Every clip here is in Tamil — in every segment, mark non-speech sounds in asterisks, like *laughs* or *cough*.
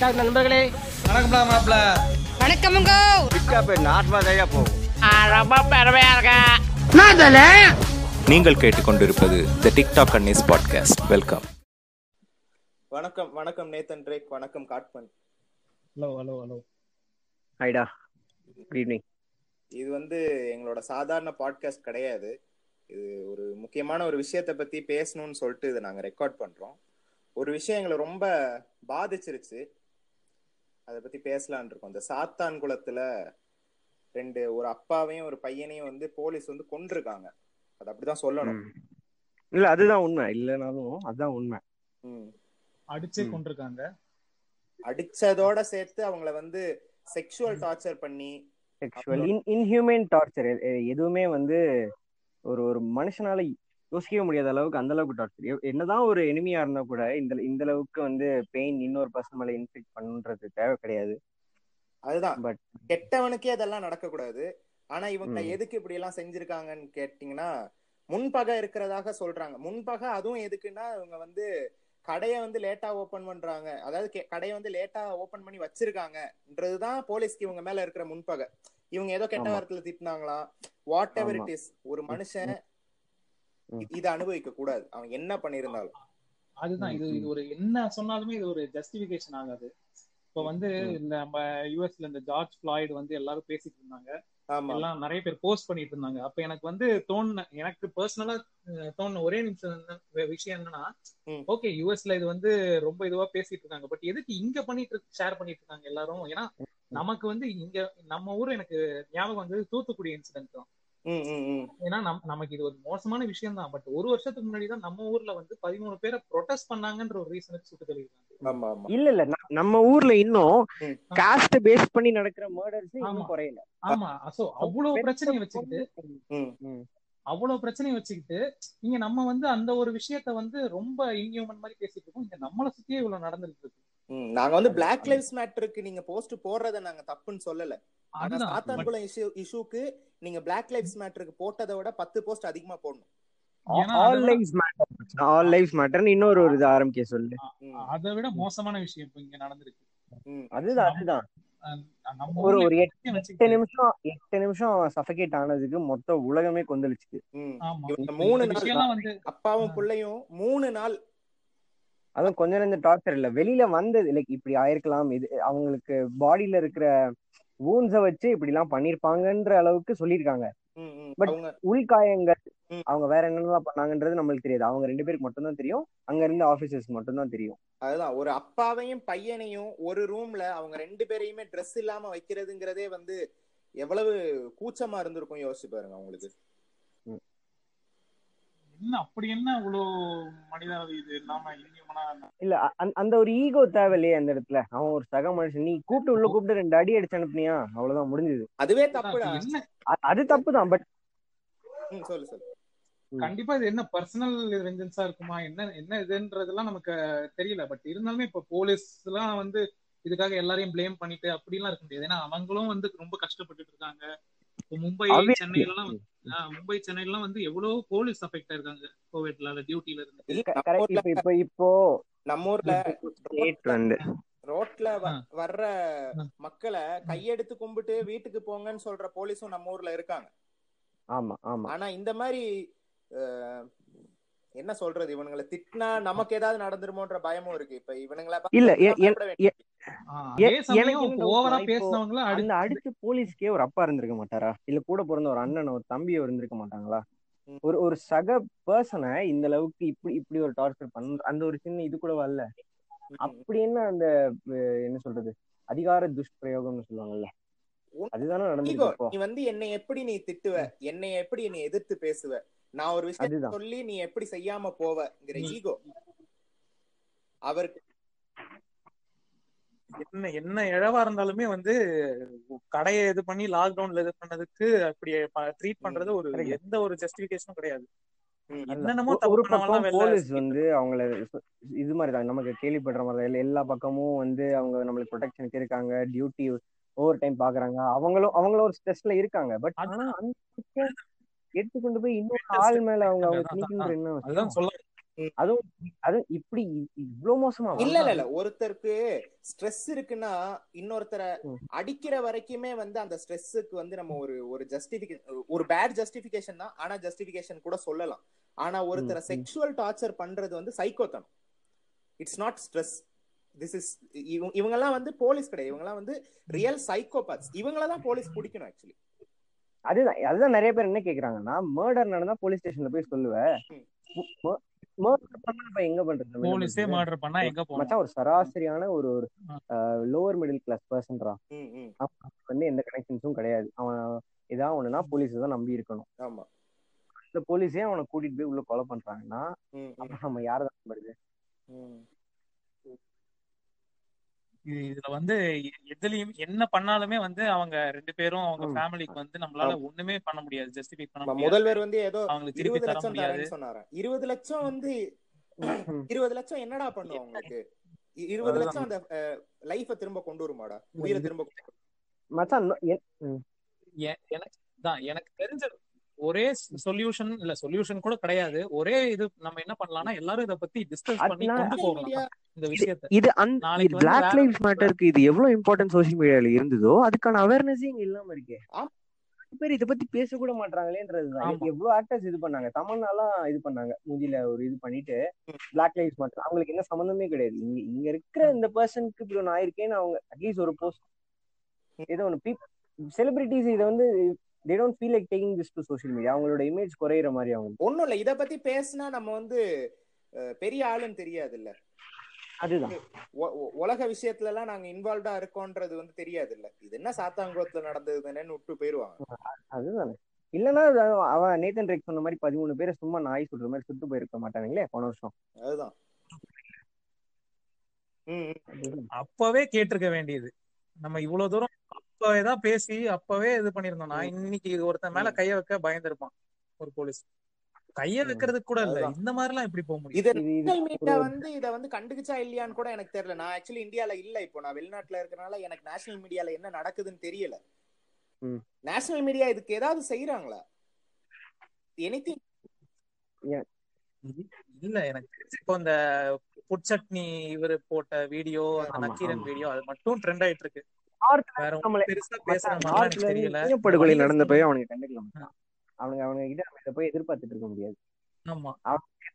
டிக்டாக் நண்பர்களே வணக்கம்டா மாப்ள. வணக்கமுங்க நீங்கள் கேட்டுக்கொண்டிருப்பது the TikTok Annie's podcast welcome வணக்கம் வணக்கம் நேத்தன் ட்ரேக் வணக்கம் காட்மன் ஹலோ ஹலோ ஹலோ ஹைடா. குட் ஈவினிங் இது வந்து எங்களோட சாதாரண பாட்காஸ்ட் கிடையாது. இது ஒரு முக்கியமான ஒரு விஷயத்தை பத்தி பேசணும்னு சொல்லிட்டு இதை நாங்க ரெக்கார்ட் பண்றோம். ஒரு விஷயம் எங்களை ரொம்ப பாதிச்சிருச்சு. அதை பத்தி பேசலாம்னு இருக்கோம். இந்த சாத்தான் குளத்துல ரெண்டு ஒரு அப்பாவையும் ஒரு பையனையும் வந்து போலீஸ் வந்து கொண்டிருக்காங்க அது அப்படிதான் சொல்லணும். இல்ல அதுதான் உண்மை. இல்லனாலும் அதுதான் உண்மை. அடிச்சே. கொண்டிருக்காங்க அடிச்சதோட சேர்த்து அவங்கள வந்து செக்ஷுவல் டார்ச்சர் பண்ணி செக்ஷுவல் இன் இன்ஹியூமன் டார்ச்சர் எதுவுமே வந்து ஒரு ஒரு மனுஷனால யோசிக்கவே முடியாத அளவுக்கு அந்த அளவுக்கு டார்ச்சர் என்னதான் ஒரு எனிமியா இருந்தா கூட இந்த இந்த அளவுக்கு வந்து பெயின் இன்னொரு பர்சன் மேல இன்ஃபிக்ட் பண்ணுன்றது தேவை கிடையாது அதுதான் பட் கெட்டவனுக்கே அதெல்லாம் நடக்கக்கூடாது ஆனா இவங்க. எதுக்கு இப்படி எல்லாம் செஞ்சிருக்காங்கன்னு கேட்டீங்கன்னா முன்பகை இருக்கிறதாக சொல்றாங்க முன்பகை அதுவும் எதுக்குன்னா இவங்க வந்து கடையை வந்து லேட்டா ஓபன் பண்றாங்க அதாவது கடையை வந்து லேட்டா ஓபன் பண்ணி வச்சிருக்காங்கன்றதுதான் போலீஸ்க்கு இவங்க மேல இருக்கிற முன்பகை இவங்க ஏதோ கெட்ட. வாரத்துல திட்டினாங்களாம் வாட் எவர். இட் இஸ் ஒரு மனுஷன். இதை அனுபவிக்க கூடாது அவன் என்ன பண்ணிருந்தாலும் அதுதான் இது இது ஒரு என்ன சொன்னாலுமே இது ஒரு ஜஸ்டிபிகேஷன் ஆகாது. இப்போ வந்து. இந்த நம்ம யூஎஸ்ல இந்த ஜார்ஜ் ஃபிளாய்டு வந்து எல்லாரும் பேசிட்டு இருந்தாங்க. எல்லாம் நிறைய பேர் போஸ்ட் பண்ணிட்டு இருந்தாங்க. அப்ப எனக்கு வந்து தோணுன எனக்கு பர்சனலா தோணுன ஒரே நிமிஷம் என்ன- விஷயம் என்னன்னா. ஓகே யூஎஸ்ல இது வந்து ரொம்ப இதுவா பேசிட்டு இருக்காங்க. பட் எதுக்கு இங்க பண்ணிட்டு ஷேர் பண்ணிட்டு இருக்காங்க எல்லாரும்? ஏன்னா நமக்கு வந்து இங்க நம்ம ஊர் எனக்கு ஞாபகம் வந்து தூத்துக்குடி இன்சிடென்ட் தான். ஏன்னா நம் நமக்கு இது ஒரு மோசமான விஷயம் தான் பட் ஒரு வருஷத்துக்கு முன்னாடி தான் நம்ம ஊர்ல வந்து பதிமூணு பேரை ப்ரொடெஸ்ட் பண்ணாங்கன்ற ஒரு ரீசனுக்கு சுட்டு ஆமா இல்ல இல்ல. நம்ம ஊர்ல இன்னும். காஸ்ட் பேஸ் பண்ணி நடக்கிற மர்டர்ஸ். இன்னும் குறையல. ஆமா. சோ அவ்வளவு பிரச்சனையை வச்சுக்கிட்டு ம். ம். அவ்வளவு பிரச்சனையை வச்சுக்கிட்டு இங்க நம்ம வந்து அந்த ஒரு விஷயத்த வந்து ரொம்ப இன்ஹியூமன் மாதிரி பேசிட்டு இருக்கோம். இங்க நம்மளை சுத்தியே இவ்வளவு நடந்துட்டு இருக்கு. நாங்க வந்து பிளாக் லைவ்ஸ் மேட்டருக்கு நீங்க போஸ்ட் போடுறத நாங்க தப்புன்னு சொல்லல. ஆனா சாத்தான்குளம் இஷ்யூ இஷ்யூக்கு நீங்க பிளாக் லைவ்ஸ் மேட்டருக்கு போட்டதை விட பத்து போஸ்ட் அதிகமா போடணும். ஏன்னா all lifes matter all lifes மேட்டர்னு இன்னொரு ஒரு இது ஆரம்பிக்க சொல்லு. அதை விட மோசமான விஷயம் இப்ப இங்க நடந்திருக்கு. ம். அதுதான் அதுதான். ஒரு ஒரு எட்டு நிமிஷம் எட்டு நிமிஷம் சஃபகேட் ஆனதுக்கு மொத்த உலகமே கொந்தளிச்சுது. மூணு நாள் அப்பாவும் பிள்ளையும் மூணு நாள் அதுவும் கொஞ்ச நெஞ்ச டார்ச்சர் இல்ல. வெளியில வந்தது லைக் இப்படி ஆயிருக்கலாம். இது அவங்களுக்கு பாடியில இருக்கிற வூன்ஸ வச்சு இப்படி எல்லாம் பண்ணிருப்பாங்கன்ற அளவுக்கு சொல்லியிருக்காங்க. அவங்க உள்காயங்கள். அவங்க வேற என்னென்னலாம் பண்ணாங்கன்றது நம்மளுக்கு தெரியாது. அவங்க ரெண்டு பேருக்கு மட்டும்தான் தெரியும். அங்க இருந்த ஆபீசர்ஸ் மட்டும்தான் தெரியும். அதுதான். ஒரு அப்பாவையும் பையனையும் ஒரு ரூம்ல அவங்க ரெண்டு பேரையுமே Dress இல்லாம வைக்கிறதுங்கிறதே வந்து எவ்வளவு கூச்சமா இருந்திருக்கும் யோசிச்சு பாருங்க அவங்களுக்கு. என்ன அப்படி என்ன இவ்வளவு மனிதாவி இது இல்லாம இல்ல அந்த- ஒரு ஈகோ தேவையில்லையே அந்த இடத்துல. அவன் ஒரு சக மனுஷன். நீ கூப்பிட்டு உள்ள கூப்பிட்டு ரெண்டு அடி அடிச்சு அனுப்புனியா? அவ்வளவுதான் முடிஞ்சது. அதுவே அ- அது தப்பு தான் பட் சொல்லு சொல்லு. கண்டிப்பா இது என்ன பர்சனல் வெஞ்சன்ஸா இருக்குமா? என்ன என்ன இதுன்றதெல்லாம் நமக்கு தெரியல. பட் இருந்தாலுமே இப்ப போலீஸ் எல்லாம் வந்து இதுக்காக எல்லாரையும் ப்ளேம் பண்ணிட்டு அப்படிலாம் இருக்க முடியாது. ஏன்னா அவங்களும் வந்து ரொம்ப கஷ்டப்பட்டுட்டு இருக்காங்க. மும்பை. சென்னையில எல்லாம் மும்பை சென்னையில எல்லாம் வந்து எவ்வளவு போலீஸ் அஃபெக்ட் ஆயிருக்காங்க கோவிட்ல டியூட்டில இருந்து இப்ப இப்ப இப்போ நம்ம ஊர்ல வந்து ரோட்ல. வர்ற. மக்களை கையெடுத்து கும்பிட்டு வீட்டுக்கு போங்கன்னு சொல்ற போலீஸும் நம்ம ஊர்ல இருக்காங்க ஆமா ஆமா ஆனா இந்த மாதிரி என்ன சொல்றது? இவனுங்களை திட்டினா நமக்கு ஏதாவது நடந்துருமோன்ற பயமும் இருக்கு. இப்ப இவனுங்களை இல்ல, எனக்கு அடுத்து போலீஸ்க்கே ஒரு அப்பா இருந்திருக்க மாட்டாரா? இல்ல கூட பிறந்த ஒரு அண்ணன் ஒரு தம்பியோ இருந்திருக்க மாட்டாங்களா. ஒரு ஒரு சக பர்சனை இந்த அளவுக்கு இப்படி இப்படி ஒரு டார்ச்சர் பண்ண அந்த ஒரு சின்ன இது கூட வரல. ம். அப்படி என்ன அந்த என்ன சொல்றது? அதிகார துஷ்பிரயோகம்னு சொல்லுவாங்கல்ல. அதுதானே இப்போ. நீ வந்து என்னை எப்படி நீ திட்டுவ? என்னை எப்படி நீ எதிர்த்து பேசுவ? நான் ஒரு விஷயம் அதுதான். சொல்லி நீ எப்படி செய்யாம போவங்கிற ஈகோ அவருக்கு என்ன என்ன இழவா இருந்தாலுமே வந்து கடையை இது பண்ணி லாக்டவுன்ல இது பண்ணதுக்கு அப்படி ட்ரீட் பண்றது ஒரு. எந்த ஒரு ஜஸ்டிபிகேஷனும் கிடையாது. ஒரு- பக்கம் போலீஸ் வந்து அவங்கள இது மாதிரி தான். நமக்கு கேள்விப்படுற மாதிரி தான். எல்லா- எல்லா பக்கமும் வந்து அவங்க நம்மளுக்கு ப்ரொடெக்ஷனுக்கு இருக்காங்க டியூட்டி ஓவர் டைம் பாக்குறாங்க. அவங்களும் அவங்களும் ஒரு ஸ்ட்ரெஸ்ல இருக்காங்க. பட் அது- எடுத்து கொண்டு போய் இன்னொரு ஆள் மேல அவங்க அவங்க அதான், திணிக்கின்ற என்ன. அதுவும் அதுவும் இப்படி இவ்வளவு மோசமா இல்ல இல்ல இல்ல. ஒருத்தருக்கு ஸ்ட்ரெஸ் இருக்குன்னா இன்னொருத்தரை. அடிக்கிற வரைக்குமே வந்து அந்த ஸ்ட்ரெஸ்ஸுக்கு வந்து நம்ம ஒரு ஒரு ஜஸ்டிபிகேஷன் ஒரு பேட் ஜஸ்டிபிகேஷன் தான். ஆனா ஜஸ்டிபிகேஷன் கூட சொல்லலாம். ஆனா ஒருத்தரை. செக்ஷுவல் டார்ச்சர் பண்றது வந்து சைக்கோத்தனம் it's not stress this is இவங்க எல்லாம் வந்து போலீஸ் கிடையாது. இவங்க எல்லாம் வந்து ரியல் சைக்கோபாத்ஸ் இவங்கள தான் போலீஸ் பிடிக்கணும் ஆக்சுவலி அதுதான் அதுதான் நிறைய பேர் என்ன கேக்குறாங்கன்னா மர்டர் நடந்தா போலீஸ் ஸ்டேஷன்ல போய் சொல்லுவேன் எங்க பண்றது? நம்ம என்ன போலீஸே பண்றது? மர்டர் பண்ணா எங்க போகணும்? மச்சான் ஒரு சராசரியான ஒரு ஒரு லோவர் மிடில் கிளாஸ் பர்சன்டா ம் ம். வந்து எந்த கனெக்ஷன்ஸும் கிடையாது. அவன் ஏதாவது ஒண்ணுனா போலீஸ் தான் நம்பி இருக்கணும். ஆமா. இந்த போலீஸே அவனை கூட்டிட்டு போய் உள்ள கொலை பண்றாங்கன்னா நம்ம யாரை தான் இதுல வந்து எதுலயும் என்ன பண்ணாலுமே வந்து அவங்க ரெண்டு பேரும் அவங்க. ஃபேமிலிக்கு வந்து நம்மளால ஒண்ணுமே பண்ண முடியாது ஜஸ்டிஃபை பண்ண முடியாது முதல்வர் வந்து ஏதோ அவங்களுக்கு திருப்பி இருபது தர லட்சம் முடியாது இருபது லட்சம் வந்து. இருபது லட்சம் என்னடா பண்ணும் அவங்களுக்கு இருபது. லட்சம் அந்த லைஃப திரும்ப கொண்டு வருமாடா உயிரை திரும்ப கொண்டு வரும். மச்சான் எனக்கு தான் எனக்கு தெரிஞ்ச ஒரே சொல்யூஷன் இல்ல சொல்யூஷன் கூட கிடையாது. ஒரே இது நம்ம என்ன பண்ணலாம்னா எல்லாரும் இத பத்தி டிஸ்கஸ் பண்ணி கொண்டு Social போகலாம் media இந்த விஷயத்த. இது நாளைக்கு பிளாக் வேற லைஃப்ஸ் மேட்டருக்கு இது எவ்வளவு இம்பார்ட்டன்ட் சோஷியல் மீடியால இருந்ததோ அதுக்கான அவேர்னஸே இங்க இல்லாம இருக்கே. பேர் இத பத்தி பேச கூட மாட்டாங்களேன்றதுதான். எவ்வளவு ஆக்டர்ஸ் இது பண்ணாங்க? தமன்னாலாம் இது பண்ணாங்க. மூஞ்சில ஒரு இது பண்ணிட்டு பிளாக் லைஃப்ஸ் மேட்டர் அவங்களுக்கு என்ன சம்மந்தமே கிடையாது. இங்க இங்க இருக்கிற இந்த பர்சனுக்கு இப்படி ஒன்று ஆயிருக்கேன்னு அவங்க அட்லீஸ்ட் ஒரு போஸ்ட் ஏதோ பீப் செலிபிரிட்டிஸ் இதை வந்து they don't feel like taking this to social media அவங்களோட இமேஜ் குறையிற மாதிரி அவங்க ஒண்ணும் இல்ல. இத பத்தி பேசினா நம்ம வந்து பெரிய ஆளுன்னு தெரியாது இல்ல அதுதான் உலக விஷயத்துல எல்லாம் நாங்க இன்வால்வ்டா இருக்கோன்றது வந்து தெரியாது இல்ல இது என்ன சாத்தாங்குளத்துல நடந்தது தானேன்னு விட்டு போயிருவாங்க அதுதானே. இல்லைன்னா அவன் நேத்தன் ரேக் சொன்ன மாதிரி பதிமூணு பேரை சும்மா நாய் சுடுற மாதிரி சுட்டு போயிருக்க மாட்டானுங்களே போன வருஷம். அதுதான். அப்பவே கேட்டிருக்க வேண்டியது. நம்ம இவ்வளவு தூரம் அப்பவே தான் பேசி அப்பவே இது பண்ணிருந்தோம்னா இன்னைக்கு ஒருத்தன் மேல கைய வைக்க பயந்திருப்பான் ஒரு போலீஸ். கைய வைக்கிறதுக்கு கூட இல்ல. இந்த மாதிரி எல்லாம் எப்படி போக முடியும்? இது வந்து இத வந்து கண்டுக்குச்சா இல்லையான்னு கூட எனக்கு தெரியல. நான் ஆக்சுவலி இந்தியால இல்ல இப்போ. நான் வெளிநாட்டுல இருக்கறனால எனக்கு நேஷனல் மீடியால என்ன நடக்குதுன்னு தெரியல. ம். நேஷனல் மீடியா இதுக்கு ஏதாவது செய்யறாங்களா எனிதிங் இல்ல எனக்கு இப்போ இந்த புட்சட்னி இவரு போட்ட வீடியோ அந்த நக்கீரன். வீடியோ அது மட்டும் ட்ரெண்ட் ஆயிட்டு இருக்கு. நடந்த சங்கம் போய் அவனுக்கு கண்டுக்கல மச்சான். அவனுங்க அவனுங்க கிட்ட நம்ம போய் எதிர்பார்த்துட்டு இருக்க முடியாது. ஆமா.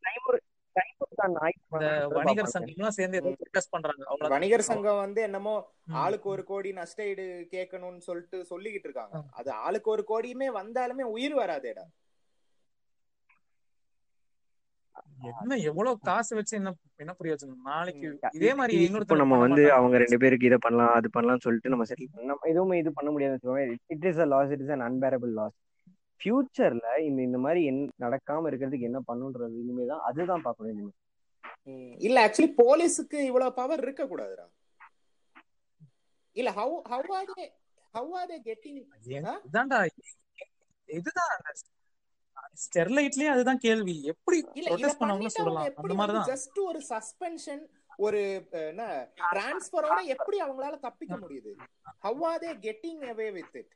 டைமர் டைமர் தான் நாய் இந்த வணிகர் சங்கம்லாம் சேர்ந்து ப்ரொடெஸ்ட் பண்றாங்க. வணிகர் சங்கம் வந்து என்னமோ. ஆளுக்கு ஒரு கோடி நஷ்ட ஈடு கேட்கணும்னு சொல்லிட்டு சொல்லிக்கிட்டு இருக்காங்க. அது ஆளுக்கு ஒரு கோடியுமே வந்தாலுமே உயிர் வராதேடா. என்ன எவ்வளவு காசு வச்சு என்ன என்ன பிரயோஜனம் நாளைக்கு. இதே மாதிரி இப்போ இன்னொருத்தர் நம்ம வந்து. அவங்க ரெண்டு பேருக்கு இதை பண்ணலாம் அது பண்ணலாம் சொல்லிட்டு நம்ம செட்டில் பண்ண நம்ம எதுவுமே இது பண்ண முடியாது it is a loss it is an unbearable loss ஃபியூச்சர்ல இந்த இந்த மாதிரி என் நடக்காம இருக்கிறதுக்கு என்ன பண்ணுன்றது இனிமே தான் அதுதான் பார்க்கணும் இனிமே. இல்ல ஆக்சுவலி போலீஸுக்கு இவ்வளவு பவர் இருக்க கூடாதுடா இல்ல how how are they how are they getting இதுதான் ஸ்டெர்லைட்லயே அதுதான் கேள்வி. எப்படி ப்ரொடெஸ்ட் அவங்க சொல்லலாம். அந்த மாதிரிதான். ஜஸ்ட் ஒரு சஸ்பென்ஷன் ஒரு என்ன டிரான்ஸ்பரோட எப்படி அவங்களால தப்பிக்க முடியுது? How are they getting away with it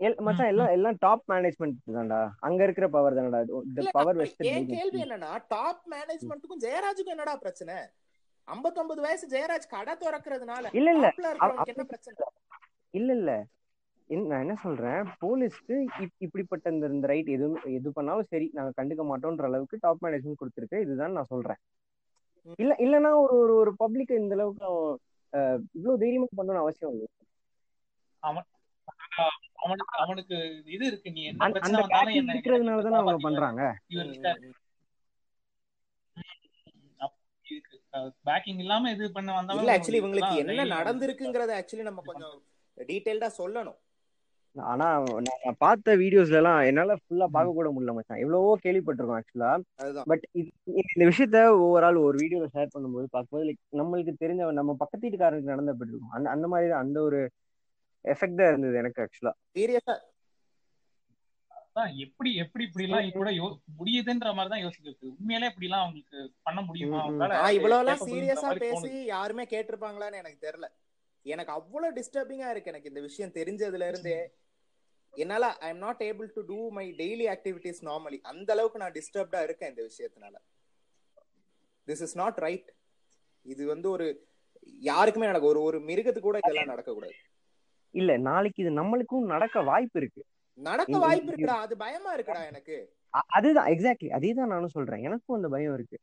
L மச்சான் எல்லாம் எல்லாம் டாப் மேனேஜ்மெண்ட் தான்டா. அங்க இருக்கிற பவர் தானடா. பவர் வெஸ்ட் என் கேள்வி என்னன்னா டாப் மேனேஜ்மெண்ட்டுக்கும் ஜெயராஜுக்கும் என்னடா பிரச்சனை? 59 வயசு ஜெயராஜ் கடை திறக்கிறதுனால இல்ல இல்ல. என்ன பிரச்சனை? இல்ல இல்ல. நான் என்ன சொல்றேன்? போலீஸ்க்கு இப்- இப்படிப்பட்ட இந்த இந்த ரைட் எது எது பண்ணாலும் சரி நாங்க கண்டுக்க மாட்டோம்ன்ற அளவுக்கு டாப் மேனேஜ்மெண்ட் கொடுத்துருக்கு. இதுதான் நான் சொல்றேன். இல்ல இல்லனா ஒரு ஒரு ஒரு பப்ளிக் இந்த அளவுக்கு இவ்வளவு தைரியமா பண்ணணும்னு அவசியம் இல்லை அவனுக்கு அவனுக்கு இது இருக்கு. நீ என்ன இருக்கிறதுனால தானே அவங்க பண்றாங்க. பேக்கிங் இல்லாம இது பண்ண வந்தவன் இல்ல ஆக்சுவலி இவங்களுக்கு என்ன நடந்திருக்குங்கறத ஆக்சுவலி நம்ம கொஞ்சம் டீடைல்டா சொல்லணும். ஆனா நான் பார்த்த வீடியோஸ்ல எல்லாம் என்னால ஃபுல்லா பார்க்க கூட முடியல மச்சான். எவ்வளவோ கேள்விப்பட்டிருக்கோம் ஆக்சுவலா பட் இந்த விஷயத்த ஓவரால் ஒரு வீடியோல ஷேர் பண்ணும்போது பார்க்கும்போது லைக் நம்மளுக்கு தெரிஞ்ச நம்ம பக்கத்து வீட்டுக்காரனுக்கு நடந்தப்பட்டு இருக்கும். அந்த அந்த மாதிரி அந்த ஒரு எஃபெக்ட் தான் இருந்தது எனக்கு ஆக்சுவலா சீரியஸா எப்படி எப்படி இப்படி எல்லாம் கூட முடியுதுன்ற மாதிரி தான் யோசிக்கிறது. உண்மையிலே இப்படி எல்லாம் அவங்களுக்கு பண்ண முடியுமா? இவ்வளவு எல்லாம் சீரியஸா பேசி. யாருமே கேட்டிருப்பாங்களான்னு எனக்கு தெரியல. எனக்கு அவ்வளவு டிஸ்டர்பிங்கா இருக்கு எனக்கு இந்த விஷயம் தெரிஞ்சதுல இருந்தே. என்னால I am not able to do my daily activities normally அந்த அளவுக்கு நான் டிஸ்டர்ப்டா இருக்கேன் இந்த விஷயத்தினால. திஸ் இஸ் நாட் ரைட் இது வந்து ஒரு யாருக்குமே நடக்க ஒரு ஒரு மிருகத்துக்கு கூட இதெல்லாம் நடக்கக்கூடாது. இல்ல நாளைக்கு இது நம்மளுக்கும் நடக்க வாய்ப்பு இருக்கு. நடக்க வாய்ப்பு இருக்குடா அது பயமா இருக்குடா எனக்கு. அதுதான் எக்ஸாக்ட்லி அதே தான் நானும் சொல்றேன். எனக்கும் அந்த பயம் இருக்கு.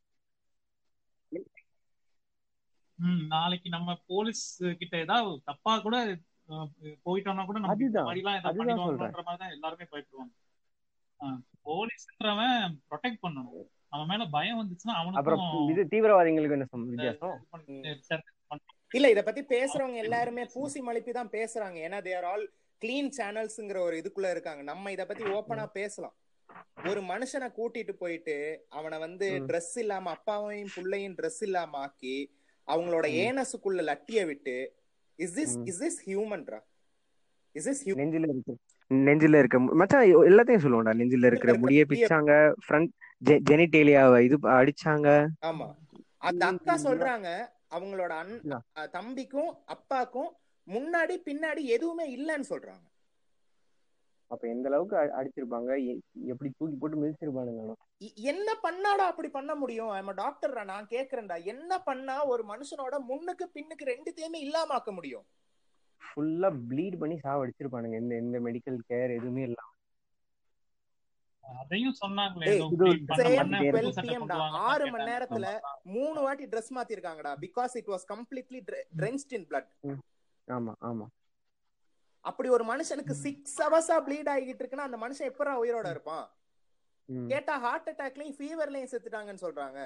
நாளைக்கு நம்ம போலீஸ் கிட்ட ஏதாவது தப்பா கூட போயிட்டோம்னா கூட நம்ம எல்லாருமே பயப்படுவாங்க போலீஸ்ன்றவன் ப்ரொடெக்ட் பண்ணணும். அவன் மேல பயம் வந்துச்சுன்னா அப்புறம் அவனுக்கும் இது தீவிரவாதிகளுக்கு என்ன சம்- வித்தியாசம்? இல்ல இத பத்தி பேசுறவங்க எல்லாருமே பூசி மலிப்பி தான் பேசுறாங்க. ஏன்னா தேர் ஆல் கிளீன் சேனல்ஸ்ங்கிற ஒரு இதுக்குள்ள இருக்காங்க. நம்ம இத பத்தி ஓப்பனா பேசலாம். ஒரு மனுஷனை கூட்டிட்டு போயிட்டு அவனை வந்து. Dress இல்லாம அப்பாவையும் புள்ளையும் Dress இல்லாம ஆக்கி அவங்களோட. ஏனஸுக்குள்ள லட்டிய விட்டு இஸ் திஸ். இஸ் திஸ் ஹியூமன்ரா இஸ் திஸ் நெஞ்சில இருக்கு. நெஞ்சில இருக்க. மச்சான் எல்லாத்தையும் சொல்லுவோம்டா. நெஞ்சில இருக்கிற முடிய பிச்சாங்க ஃப்ரண்ட் ஜெனிடேலியாவை இது அடிச்சாங்க. ஆமா. அந்த அக்கா சொல்றாங்க அவங்களோட அண் இல்ல. அஹ் தம்பிக்கும் அப்பாக்கும் முன்னாடி பின்னாடி எதுவுமே இல்லைன்னு சொல்றாங்க. அப்ப எந்த அளவுக்கு அடிச்சிருப்பாங்க? எப்படி தூக்கி போட்டு மிதிச்சிருப்பானுங்க என்ன பண்ணாடா அப்படி பண்ண முடியும்? ஐம் டாக்டர்டா நான் கேக்குறேன்டா. என்ன பண்ணா ஒரு மனுஷனோட முன்னுக்கு பின்னுக்கு ரெண்டுத்தையுமே இல்லாம ஆக்க முடியும்? ஃபுல்லா ப்ளீட் பண்ணி சாவடிச்சிருப்பானுங்க எந்த எந்த மெடிக்கல் கேர் எதுவுமே இல்லாம. அதையும் சொன்னாங்களே ஆறு. மணி நேரத்துல ஆமா. மூணு வாட்டி dress மாத்திருக்காங்கடா. Because it was completely drenched in blood ஆமா ஆமா. அப்படி ஒரு மனுஷனுக்கு சிக்ஸ் ஹவர்ஸா ப்ளீட் ஆகிட்டு இருக்குன்னா அந்த மனுஷன் எப்படா உயிரோட இருப்பான். கேட்டா ஹார்ட் அட்டாக்லயும் ஃபீவர்லயும் செத்துட்டாங்கன்னு சொல்றாங்க.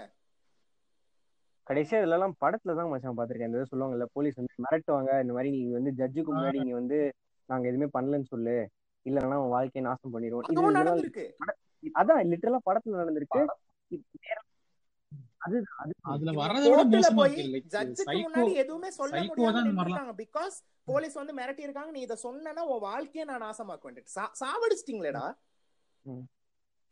கடைசியா இதுல எல்லாம் படத்துல தான் மச்சான் பாத்திருக்கேன் இந்த சொல்லுவாங்கல்ல போலீஸ் வந்து மிரட்டுவாங்க. இந்த மாதிரி நீங்க வந்து ஜட்ஜுக்கு முன்னாடி நீங்க வந்து நாங்க எதுவுமே பண்ணலன்னு சொல்லு. இல்லன்னா உன் வாழ்க்கையை நாசம் பண்ணிடுவோம் இதெல்லாம் அதான் லிட்டரலா படத்துல நடந்திருக்கு. பிகாஸ் போலீஸ் வந்து மிரட்டி இருக்காங்க நீ இத சொன்னனா உன் வாழ்க்கையை நான் நாசமாக்க வேண்டியது சாவடிச்சிட்டீங்களேடா.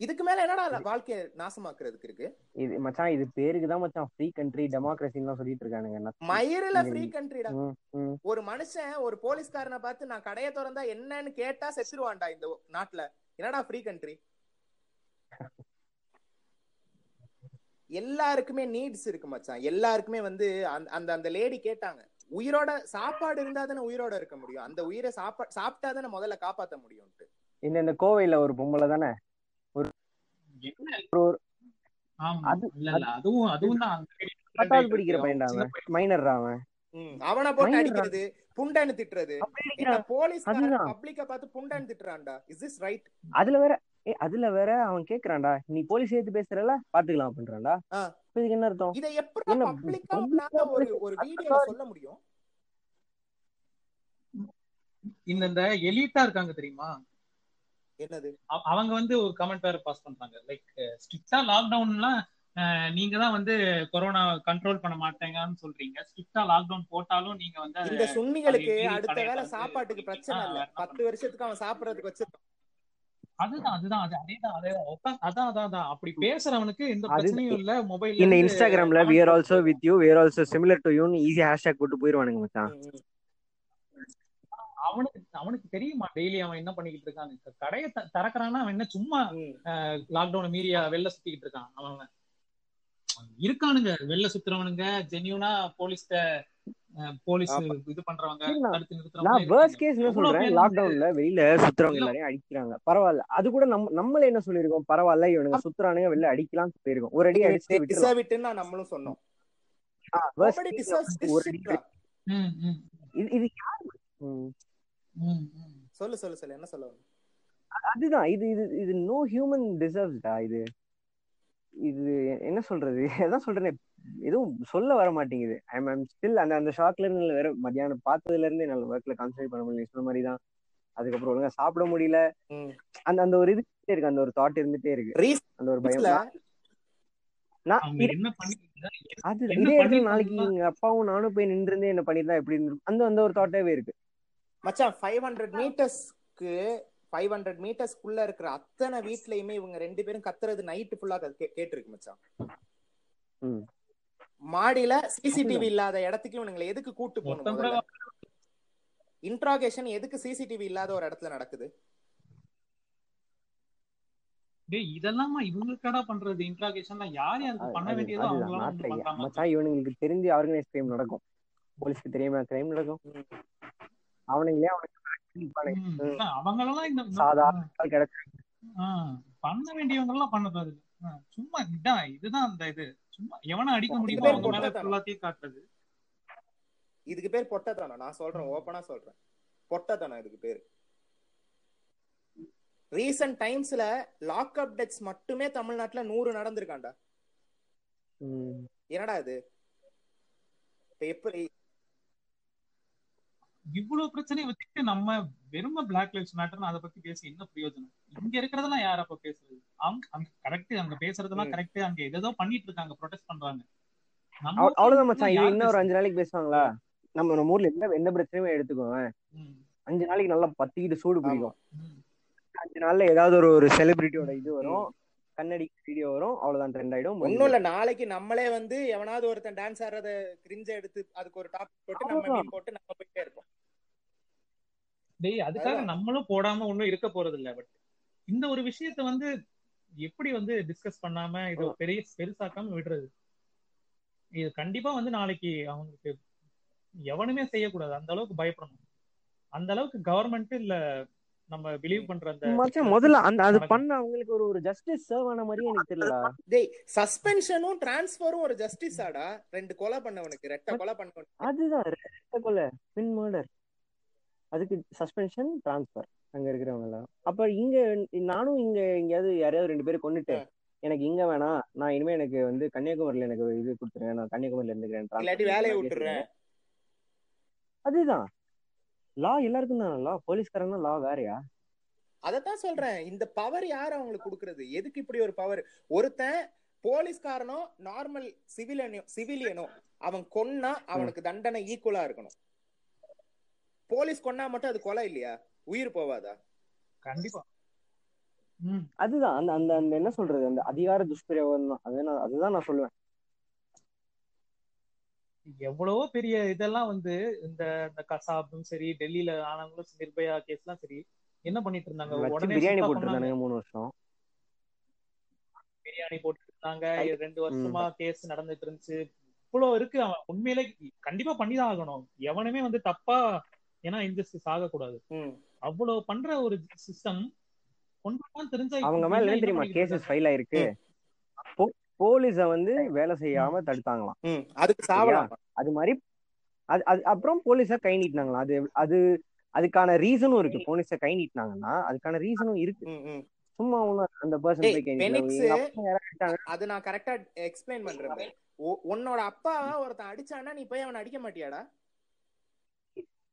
இதுக்கு மேல என்னடா வாழ்க்கையை நாசமாக்குறதுக்கு இருக்கு? இது மச்சான் இது பேருக்கு தான் மச்சான் ஃப்ரீ கண்ட்ரி டெமோக்ரஸின்னு சொல்லிட்டு இருக்கானுங்க. மயிரில ஃப்ரீ கண்ட்ரிடா. ஒரு மனுஷன் ஒரு போலீஸ்காரனை பார்த்து நான் கடையை திறந்தா என்னன்னு கேட்டா செத்துருவான்டா இந்த நாட்டுல. என்னடா ஃப்ரீ கண்ட்ரி எல்லாருக்குமே நீட்ஸ் இருக்கு மச்சான். எல்லாருக்குமே வந்து அந்த அந்த அந்த லேடி கேட்டாங்க உயிரோட சாப்பாடு இருந்தா தானே உயிரோட இருக்க முடியும்? அந்த உயிரை சாப்பா சாப்பிட்டா தானே முதல்ல காப்பாத்த முடியும்ட்டு இந்த இந்த கோவையில ஒரு பொம்பளை தானே? ஒரு- அதுவும் அதுவும் தான். பத்தாவது படிக்கிற சின்ன அவன். பையன். மைனர்ரா அவன். அவனை போட்டு. அடிக்கிறது புண்டன்னு திட்டுறது அதுதான். பப்ளிக்க பார்த்து புண்டன்னு திட்டுறான்டா இஸ் திஸ் ரைட் அதுல வேற ஏ அதுல வேற அவன் கேக்குறான்டா. நீ போலீஸ் ஏத்து பேசுறல பாத்துக்கலாம் அப்படின்றான்டா. இப்ப இதுக்கு என்ன அர்த்தம்? இதை எப்படி ஒரு வீடியோல சொல்ல முடியும்? இந்த இந்த எலிட்டா இருக்காங்க தெரியுமா? என்னது? அவ- அவங்க வந்து ஒரு கமெண்ட் வேற பாஸ் பண்றாங்க. லைக் ஸ்ட்ரிக்டா லாக்டவுன்லாம் நீங்க தான் வந்து கொரோனா கண்ட்ரோல் பண்ண மாட்டேங்கன்னு சொல்றீங்க. ஸ்ட்ரிக்டா லாக்டவுன் போட்டாலும் நீங்க வந்து இந்த சுன்னிகளுக்கு அடுத்த திறந்து சாப்பாட்டுக்கு பிரச்சனை இல்ல. பத்து வருஷத்துக்கு அவன் சாப்பிடறதுக்கு வச்சிருக்கான். அதுதான் அதுதான் அது அதேதான் அதேதான் அதான் அதான் அதான். அப்படி பேசுறவனுக்கு எந்த பிரச்சனையும் இல்ல. மொபைல் இந்த இன்ஸ்டாகிராம்ல we are also with you. We are also similar to you. Easy hashtag போட்டு போயிருவானுங்க மச்சான். அவனுக்கு அவனுக்கு தெரியுமா டெய்லி அவன் என்ன பண்ணிக்கிட்டு இருக்கான் கடையை திறக்கறான்னா அவன் என்ன சும்மா லாக்டவுன் மீறி வெளில சுத்திக்கிட்டு இருக்கான் அவன். அவன். இருக்கானுங்க. வெளில சுத்துறவனுங்க. ஜென்யூனா போலீஸ்ட போலீஸ் ஆமா. இது பண்றவங்க சரி, நான் வேர்ஸ்ட் கேஸ் என்ன சொல்றேன். பேர் லாக்டவுன்ல வெளியில சுத்துறவங்க. எல்லாரையும் அடிக்கிறாங்க. பரவாயில்ல. அது கூட நம்ம நம்மள என்ன சொல்லிருக்கோம் பரவாயில்ல இவனுங்க சுத்துறானுங்க வெளில அடிக்கலாம் சொல்லிருக்கோம் ஒரு அடி அடிச்சு இட்னு நம்மளும் சொன்னோம். இது இது யாரு. சொல்லு சொல்லு சொல்லு. என்ன சொல்ல வந்த? அதுதான். இது இது இது நோ ஹியூமன் டிசர்வ்ஸ்டா இது? இது என்ன சொல்றது? *laughs* அதான் சொல்றேனே. எதுவும் சொல்ல வர மாட்டேங்குது. ஐ எம் ஸ்டில் அந்த அந்த ஷாக்ல இருந்து வேற மத்தியானம் பார்த்ததுல இருந்து என்னால ஒர்க்ல கான்சென்ட்ரேட் பண்ண முடியல. சொன்ன மாதிரி தான் அதுக்கப்புறம் ஒழுங்கா சாப்பிட முடியல. அந்த அந்த ஒரு இது இருக்கு. அந்த ஒரு தாட் இருந்துட்டே இருக்கு. அந்த ஒரு பயம். அது இதே இடத்துல நாளைக்கு எங்க அப்பாவும் நானும் போய் நின்று என்ன பண்ணிருந்தா எப்படி இருந்திருக்கும்? அந்த அந்த ஒரு தாட்டாவே இருக்கு. மச்சான் ஃபைவ் ஹண்ட்ரட் மீட்டர்ஸ்க்கு ஃபைவ் ஹண்ட்ரட் மீட்டர்ஸ்க்குள்ள இருக்கிற அத்தனை வீட்லயுமே இவங்க ரெண்டு பேரும் கத்துறது நைட்டு ஃபுல்லா கேட்டிருக்கு மச்சான். ம். மாடியில சிசிடிவி இல்லாத இடத்துக்கு இவனுங்களை எதுக்கு கூட்டு போகணும் இன்ட்ராகேஷன் எதுக்கு சிசிடிவி இல்லாத ஒரு இடத்துல நடக்குது? டேய் இதெல்லாமா இவங்களுக்காடா பண்றது? இன்ட்ராகேஷன்லாம் யார் யாருக்கு பண்ண வேண்டியதோ அவங்களாம் மச்சான் இவனுங்களுக்கு தெரிஞ்சு ஆர்கனைஸ் கிரைம் நடக்கும். போலீஸ்க்கு தெரியாம கிரைம் நடக்கும். அவனுங்களே அவனுக்கு அவங்களெல்லாம் இந்த சாதாரண ஆள் கிடைச்சு ஆ, பண்ண வேண்டியவங்க எல்லாம் பண்ணது சும்மா இதான் இதுதான் அந்த இது. சும்மா எவனை அடிக்க முடியுமோ. ஃபுல்லாத்தையும் காட்டுறது. இதுக்கு பேர் பொட்டத்தனம் நான் சொல்றேன் ஓப்பனா சொல்றேன். பொட்டத்தனம் இதுக்கு பேர். ரீசன்ட் டைம்ஸ்ல லாக் அப் டெத்ஸ் மட்டுமே தமிழ்நாட்டுல நூறு நடந்திருக்காண்டா. என்னடா இது? இப்ப எப்படி இவ்வளவு பிரச்சனையை வச்சுட்டு நம்ம வெறும பிளாக் லைஃப்ஸ் மேட்டர்னு அதை பத்தி பேசி என்ன பிரயோஜனம்? இங்க இருக்கிறதெல்லாம் யார் அப்ப பேசுறது? அவங்க அங்க கரெக்ட் அங்க பேசுறதெல்லாம். கரெக்ட் அங்க ஏதோ பண்ணிட்டு இருக்காங்க ப்ரொடெஸ்ட் பண்றாங்க. அவ்வளவுதான் மச்சான். இது யார் இன்னும் ஒரு பேசுறது? அஞ்சு நாளைக்கு பேசுவாங்களா? நம்ம நம்ம ஊர்ல எந்த எந்த பிரச்சனையுமே எடுத்துக்கோங்க. அஞ்சு நாளைக்கு நல்லா பத்திக்கிட்டு சூடு பிடிக்கும். அஞ்சு நாள்ல ஏதாவது ஒரு ஒரு செலிபிரிட்டியோட இது வரும். கண்ணடி வீடியோ வரும். அவ்வளவுதான் ட்ரெண்ட் ஆயிடும். ஒண்ணும் இல்ல. நாளைக்கு நம்மளே வந்து எவனாவது ஒருத்தன் டான்ஸ் ஆடுறத கிரிஞ்ச எடுத்து அதுக்கு ஒரு டாபிக் போட்டு நம்ம போட்டு நம்ம போயிட்டே இருப்போம். டேய் அதுக்காக. நம்மளும் போடாம ஒண்ணும் இருக்க போறது இல்ல பட் இந்த ஒரு விஷயத்த வந்து எப்படி வந்து டிஸ்கஸ் பண்ணாம இது பெரிய பெருசாக்காம விடுறது? இது கண்டிப்பா வந்து நாளைக்கு அவங்களுக்கு எவனுமே செய்யக்கூடாது. அந்த அளவுக்கு பயப்படணும். அந்த அளவுக்கு கவர்மெண்ட் இல்ல நம்ம பிலீவ் பண்ற அந்த மச்சான் முதல்ல அந்த அது. பண்ண அவங்களுக்கு ஒரு ஒரு ஜஸ்டிஸ் சர்வ் ஆன மாதிரியே எனக்கு தெரியலடா. டேய் சஸ்பென்ஷனும் டிரான்ஸ்ஃபரும் ஒரு ஜஸ்டிஸ் ஆடா. ரெண்டு கொலை பண்ணவனுக்கு ரெட்ட கொலை பண்ணவனுக்கு. அதுதான் ரெட்ட கொலை பின் மர்டர் அதுக்கு சஸ்பென்ஷன் டிரான்ஸ்ஃபர் அங்க இருக்கிறவங்க எல்லாம். அப்ப இங்க நானும் இங்க எங்கேயாவது யாரையாவது ரெண்டு பேரும் கொண்டுட்டு எனக்கு இங்க வேணாம் நான் இனிமே எனக்கு வந்து கன்னியாகுமரியில எனக்கு இது கொடுத்துருங்க நான் கன்னியாகுமரியில இருந்துக்கிறேன் வேலையை விட்டுறேன் அதுதான். லா எல்லாருக்கும் தான் லா போலீஸ்காரங்க லா வேறயா? அதத்தான் சொல்றேன். இந்த பவர் யார் அவங்களுக்கு கொடுக்கறது? எதுக்கு இப்படி ஒரு பவர் ஒருத்தன் போலீஸ்காரனோ நார்மல் சிவிலியனோ சிவிலியனோ அவன் கொன்னா அவனுக்கு தண்டனை ஈக்குவலா இருக்கணும். போலீஸ் கொன்னா மட்டும் அது கொலை இல்லையா? உயிர் போவாதா? கண்டிப்பா. அதுதான். அந்த அந்த அந்த என்ன சொல்றது? அந்த அதிகார துஷ்பிரயோகம் தான். அது நான் அதுதான் நான் சொல்லுவேன். எவ்வளவோ பெரிய இதெல்லாம் வந்து இந்த இந்த கசாப்பும் சரி டெல்லியில ஆனவங்களும் நிர்பயா கேஸ் எல்லாம் சரி என்ன பண்ணிட்டு இருந்தாங்க? உடனே பிரியாணி பண்ணாங்க. மூணு வருஷம். பிரியாணி போட்டு இருந்தாங்க ரெண்டு வருஷமா கேஸ் நடந்துட்டு இருந்துச்சு. இவ்வளவு இருக்கு. அவன் உண்மையிலே கண்டிப்பா பண்ணிதான் ஆகணும். எவனுமே வந்து தப்பா ஏன்னா இன்ஜஸ்டிஸ் ஆகக்கூடாது. அவ்வளவு பண்ற ஒரு சிஸ்டம் தெரிஞ்சா அவங்க மேல தெரியுமா கேசஸ்? ஃபைல் ஆயிருக்கு? போ- போலீஸ வந்து வேலை செய்யாம தடுத்தாங்களாம். அதுக்கு சாவலாம்? அது மாதிரி அது அது அப்புறம் போலீஸ கை நீட்டினாங்களாம். அது அது அதுக்கான ரீசனும் இருக்கு. போலீஸ கை நீட்டினாங்கன்னா அதுக்கான ரீசனும் இருக்கு. சும்மா ஒண்ணும் அந்த பர்சன் அப்பா. அது நான் கரெக்டா எக்ஸ்பிளைன் பண்றேன் உன்னோட அப்பாவை ஒருத்தன் அடிச்சான்னா நீ போய் அவனை அடிக்க மாட்டியாடா?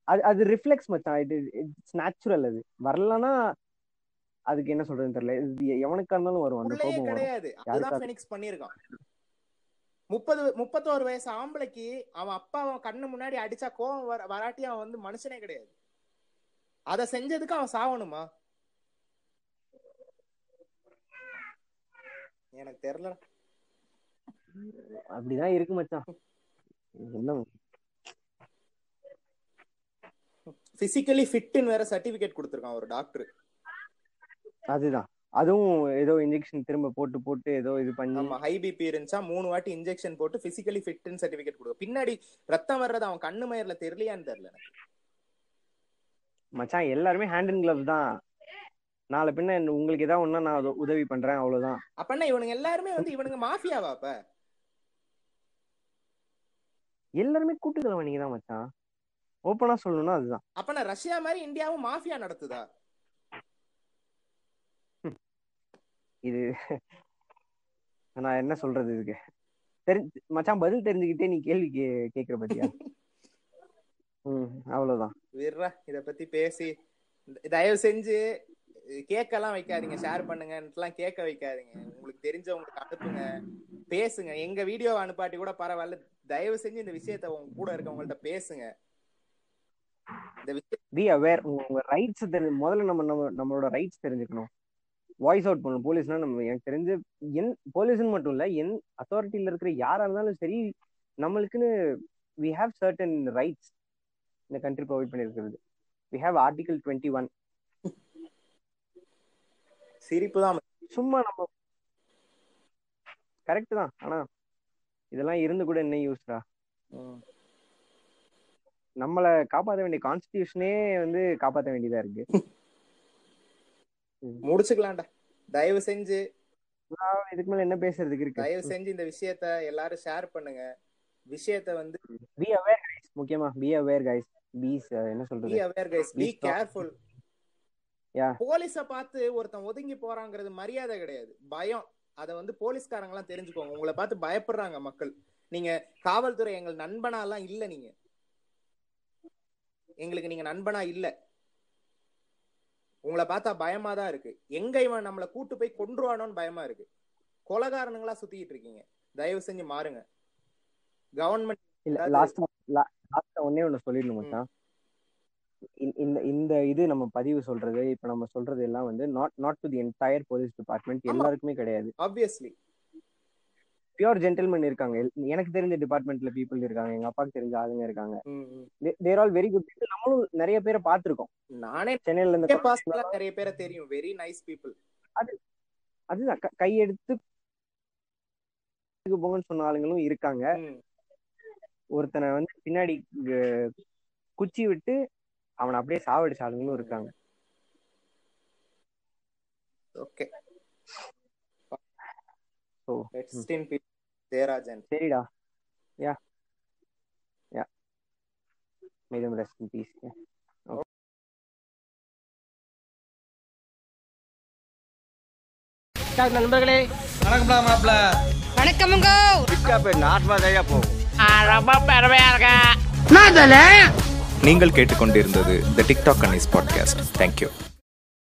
அது அது ரிஃப்ளெக்ஸ் மச்சான். இது இட்ஸ் நேச்சுரல் அது. வரலன்னா அதுக்கு என்ன சொல்றதுன்னு தெரியல. எவனுக்கா இருந்தாலும் வரும். அந்த கோபம் கிடையாது. அதுதான் ஃபெனிக்ஸ் பண்ணிருக்கான் முப்பது முப்பத்தோரு வயசு ஆம்பளைக்கு அவன் அப்பா அவன் கண்ணு முன்னாடி அடிச்சா கோவம் வர வராட்டி அவன் வந்து மனுஷனே கிடையாது. அத செஞ்சதுக்கு அவன் சாவணுமா? எனக்கு தெரியல அப்படிதான் இருக்கு மச்சான். என்ன பிசிக்கலி ஃபிட்னு வேற சர்டிபிகேட் கொடுத்துருக்கான் ஒரு டாக்டர் அதுதான். அதுவும் ஏதோ இன்ஜெக்ஷன் திரும்ப போட்டு போட்டு ஏதோ இது பண்ணி நம்ம ஹை பிபி இருந்துச்சா மூணு வாட்டி இன்ஜெக்ஷன் போட்டு பிசிக்கலி ஃபிட்னு சர்டிபிகேட் கொடுக்கும் பின்னாடி ரத்தம் வர்றது அவன் கண்ணு மயர்ல தெரியலையான்னு தெரியல. மச்சான் எல்லாருமே ஹேண்ட் அண்ட் கிளவ் தான். நாளை பின்ன உங்களுக்கு ஏதாவது ஒண்ணா நான் உத- உதவி பண்றேன் அவ்வளவுதான். அப்பன்னா இவனுங்க எல்லாருமே வந்து இவனுங்க மாஃபியாவா அப்ப? எல்லாருமே கூட்டுக்கல நீங்க தான் மச்சான். ஓப்பனா சொல்லணும்னா அதுதான். அப்பனா ரஷ்யா மாதிரி இந்தியாவும் மாஃபியா நடத்துதா? இது நான் என்ன சொல்றது இதுக்கு? தெரிஞ்சு மச்சான் பதில் தெரிஞ்சுக்கிட்டே நீ கேள்வி கேக்குற பத்தியா? ம் அவ்வளவுதான். விட்றா இத பத்தி பேசி தயவு செஞ்சு கேக்கெல்லாம் வைக்காதீங்க ஷேர் பண்ணுங்கன்னுலாம் கேட்க வைக்காதீங்க. உங்களுக்கு தெரிஞ்சவங்களுக்கு அனுப்புங்க பேசுங்க. எங்க வீடியோ அனுப்பாட்டி கூட பரவாயில்ல. தயவு செஞ்சு இந்த விஷயத்த உங்க கூட இருக்கவங்கள்ட்ட பேசுங்க. பி அவேர் உங்க ரைட்ஸ் முதல்ல நம்ம நம்ம நம்மளோட ரைட்ஸ் தெரிஞ்சுக்கணும். வாய்ஸ் அவுட் பண்ணணும். போலீஸ்னா நம்ம எனக்கு தெரிஞ்சு என் போலீஸ்னு மட்டும் இல்ல என் அத்தாரிட்டியில இருக்கிற யாரா இருந்தாலும் சரி நம்மளுக்குன்னு வி ஹாவ் சர்டன் ரைட்ஸ் இந்த கண்ட்ரி ப்ரொவைட் பண்ணியிருக்கிறது. We have article twenty one சிரிப்பு தான். சும்மா நம்ம கரெக்ட் தான். ஆனா இதெல்லாம் இருந்து கூட என்ன யூஸ்டா. நம்மள காப்பாத்த வேண்டிய கான்ஸ்டிடியூஷனே வந்து காப்பாத்த வேண்டியதா இருக்கு. *laughs* முடிச்சுக்கலாம்டா. தயவு செஞ்சு. இதுக்கு மேல என்ன பேசுறதுக்கு தயவு இருக்கு செஞ்சு இந்த விஷயத்த எல்லாரும் ஷேர் பண்ணுங்க. விஷயத்த வந்து பி அவேர் கைஸ் முக்கியமா பி அவேர் கைஸ் பீஸ் என்ன பி சொல்றது aware guys be. Careful Yeah. போலீஸ பார்த்து ஒருத்தன் ஒதுங்கி போறாங்கிறது மரியாதை கிடையாது. பயம். அத வந்து போலீஸ்காரங்க எல்லாம் தெரிஞ்சுக்கோங்க. உங்களை பார்த்து பயப்படுறாங்க மக்கள். நீங்க காவல்துறை எங்கள் நண்பனா எல்லாம் இல்ல நீங்க. எங்களுக்கு நீங்க நண்பனா இல்ல. உங்களை பார்த்தா பயமா தான் இருக்கு. எங்க இவன் நம்மளை கூட்டு போய் கொன்றுவானோன்னு பயமா இருக்கு. கொலகாரனுங்களா சுத்திட்டு இருக்கீங்க. தயவு செஞ்சு மாறுங்க. கவர்மெண்ட் இல்ல லாஸ்டா லாஸ்டா ஒன்னே ஒண்ணு சொல்லிடணும் மச்சான். இந்த- இந்த இது நம்ம பதிவு சொல்றது இப்ப நம்ம சொல்றது எல்லாம் வந்து not not to the entire police department. எல்லாருக்குமே கிடையாது. ஆப்வியஸ்லி பியூர் ஜென்டில்மேன் இருக்காங்க. எனக்கு தெரிஞ்ச டிபார்ட்மெண்ட்ல பீப்புள் இருக்காங்க. எங்க அப்பாக்கு தெரிஞ்ச ஆளுங்க இருக்காங்க. தேர் ஆல் வெரி குட் நம்மளும் நிறைய பேரை பார்த்திருக்கோம். நானே சென்னையில பாஸ்டா நிறைய பேரை தெரியும். வெரி நைஸ் பீப்புள் அதுதான். க- கையெடுத்து போங்கன்னு சொன்ன ஆளுங்களும் இருக்காங்க. ஒருத்தனை வந்து பின்னாடி குச்சி விட்டு அவனை அப்படியே சாவடிச்ச ஆளுங்களும் இருக்காங்க. Okay. So rest in peace Jayarajan. சரிடா. யா. யா. மேதம் ரெஸ்ட் இன் பீஸ் நண்பர்களே. வணக்கம்டா மாப்ள வணக்கமுங்க ரொம்ப பெருமையா இருக்கா? நீங்கள் கேட்டுக்கொண்டிருந்தது the TikTok Annie's podcast thank you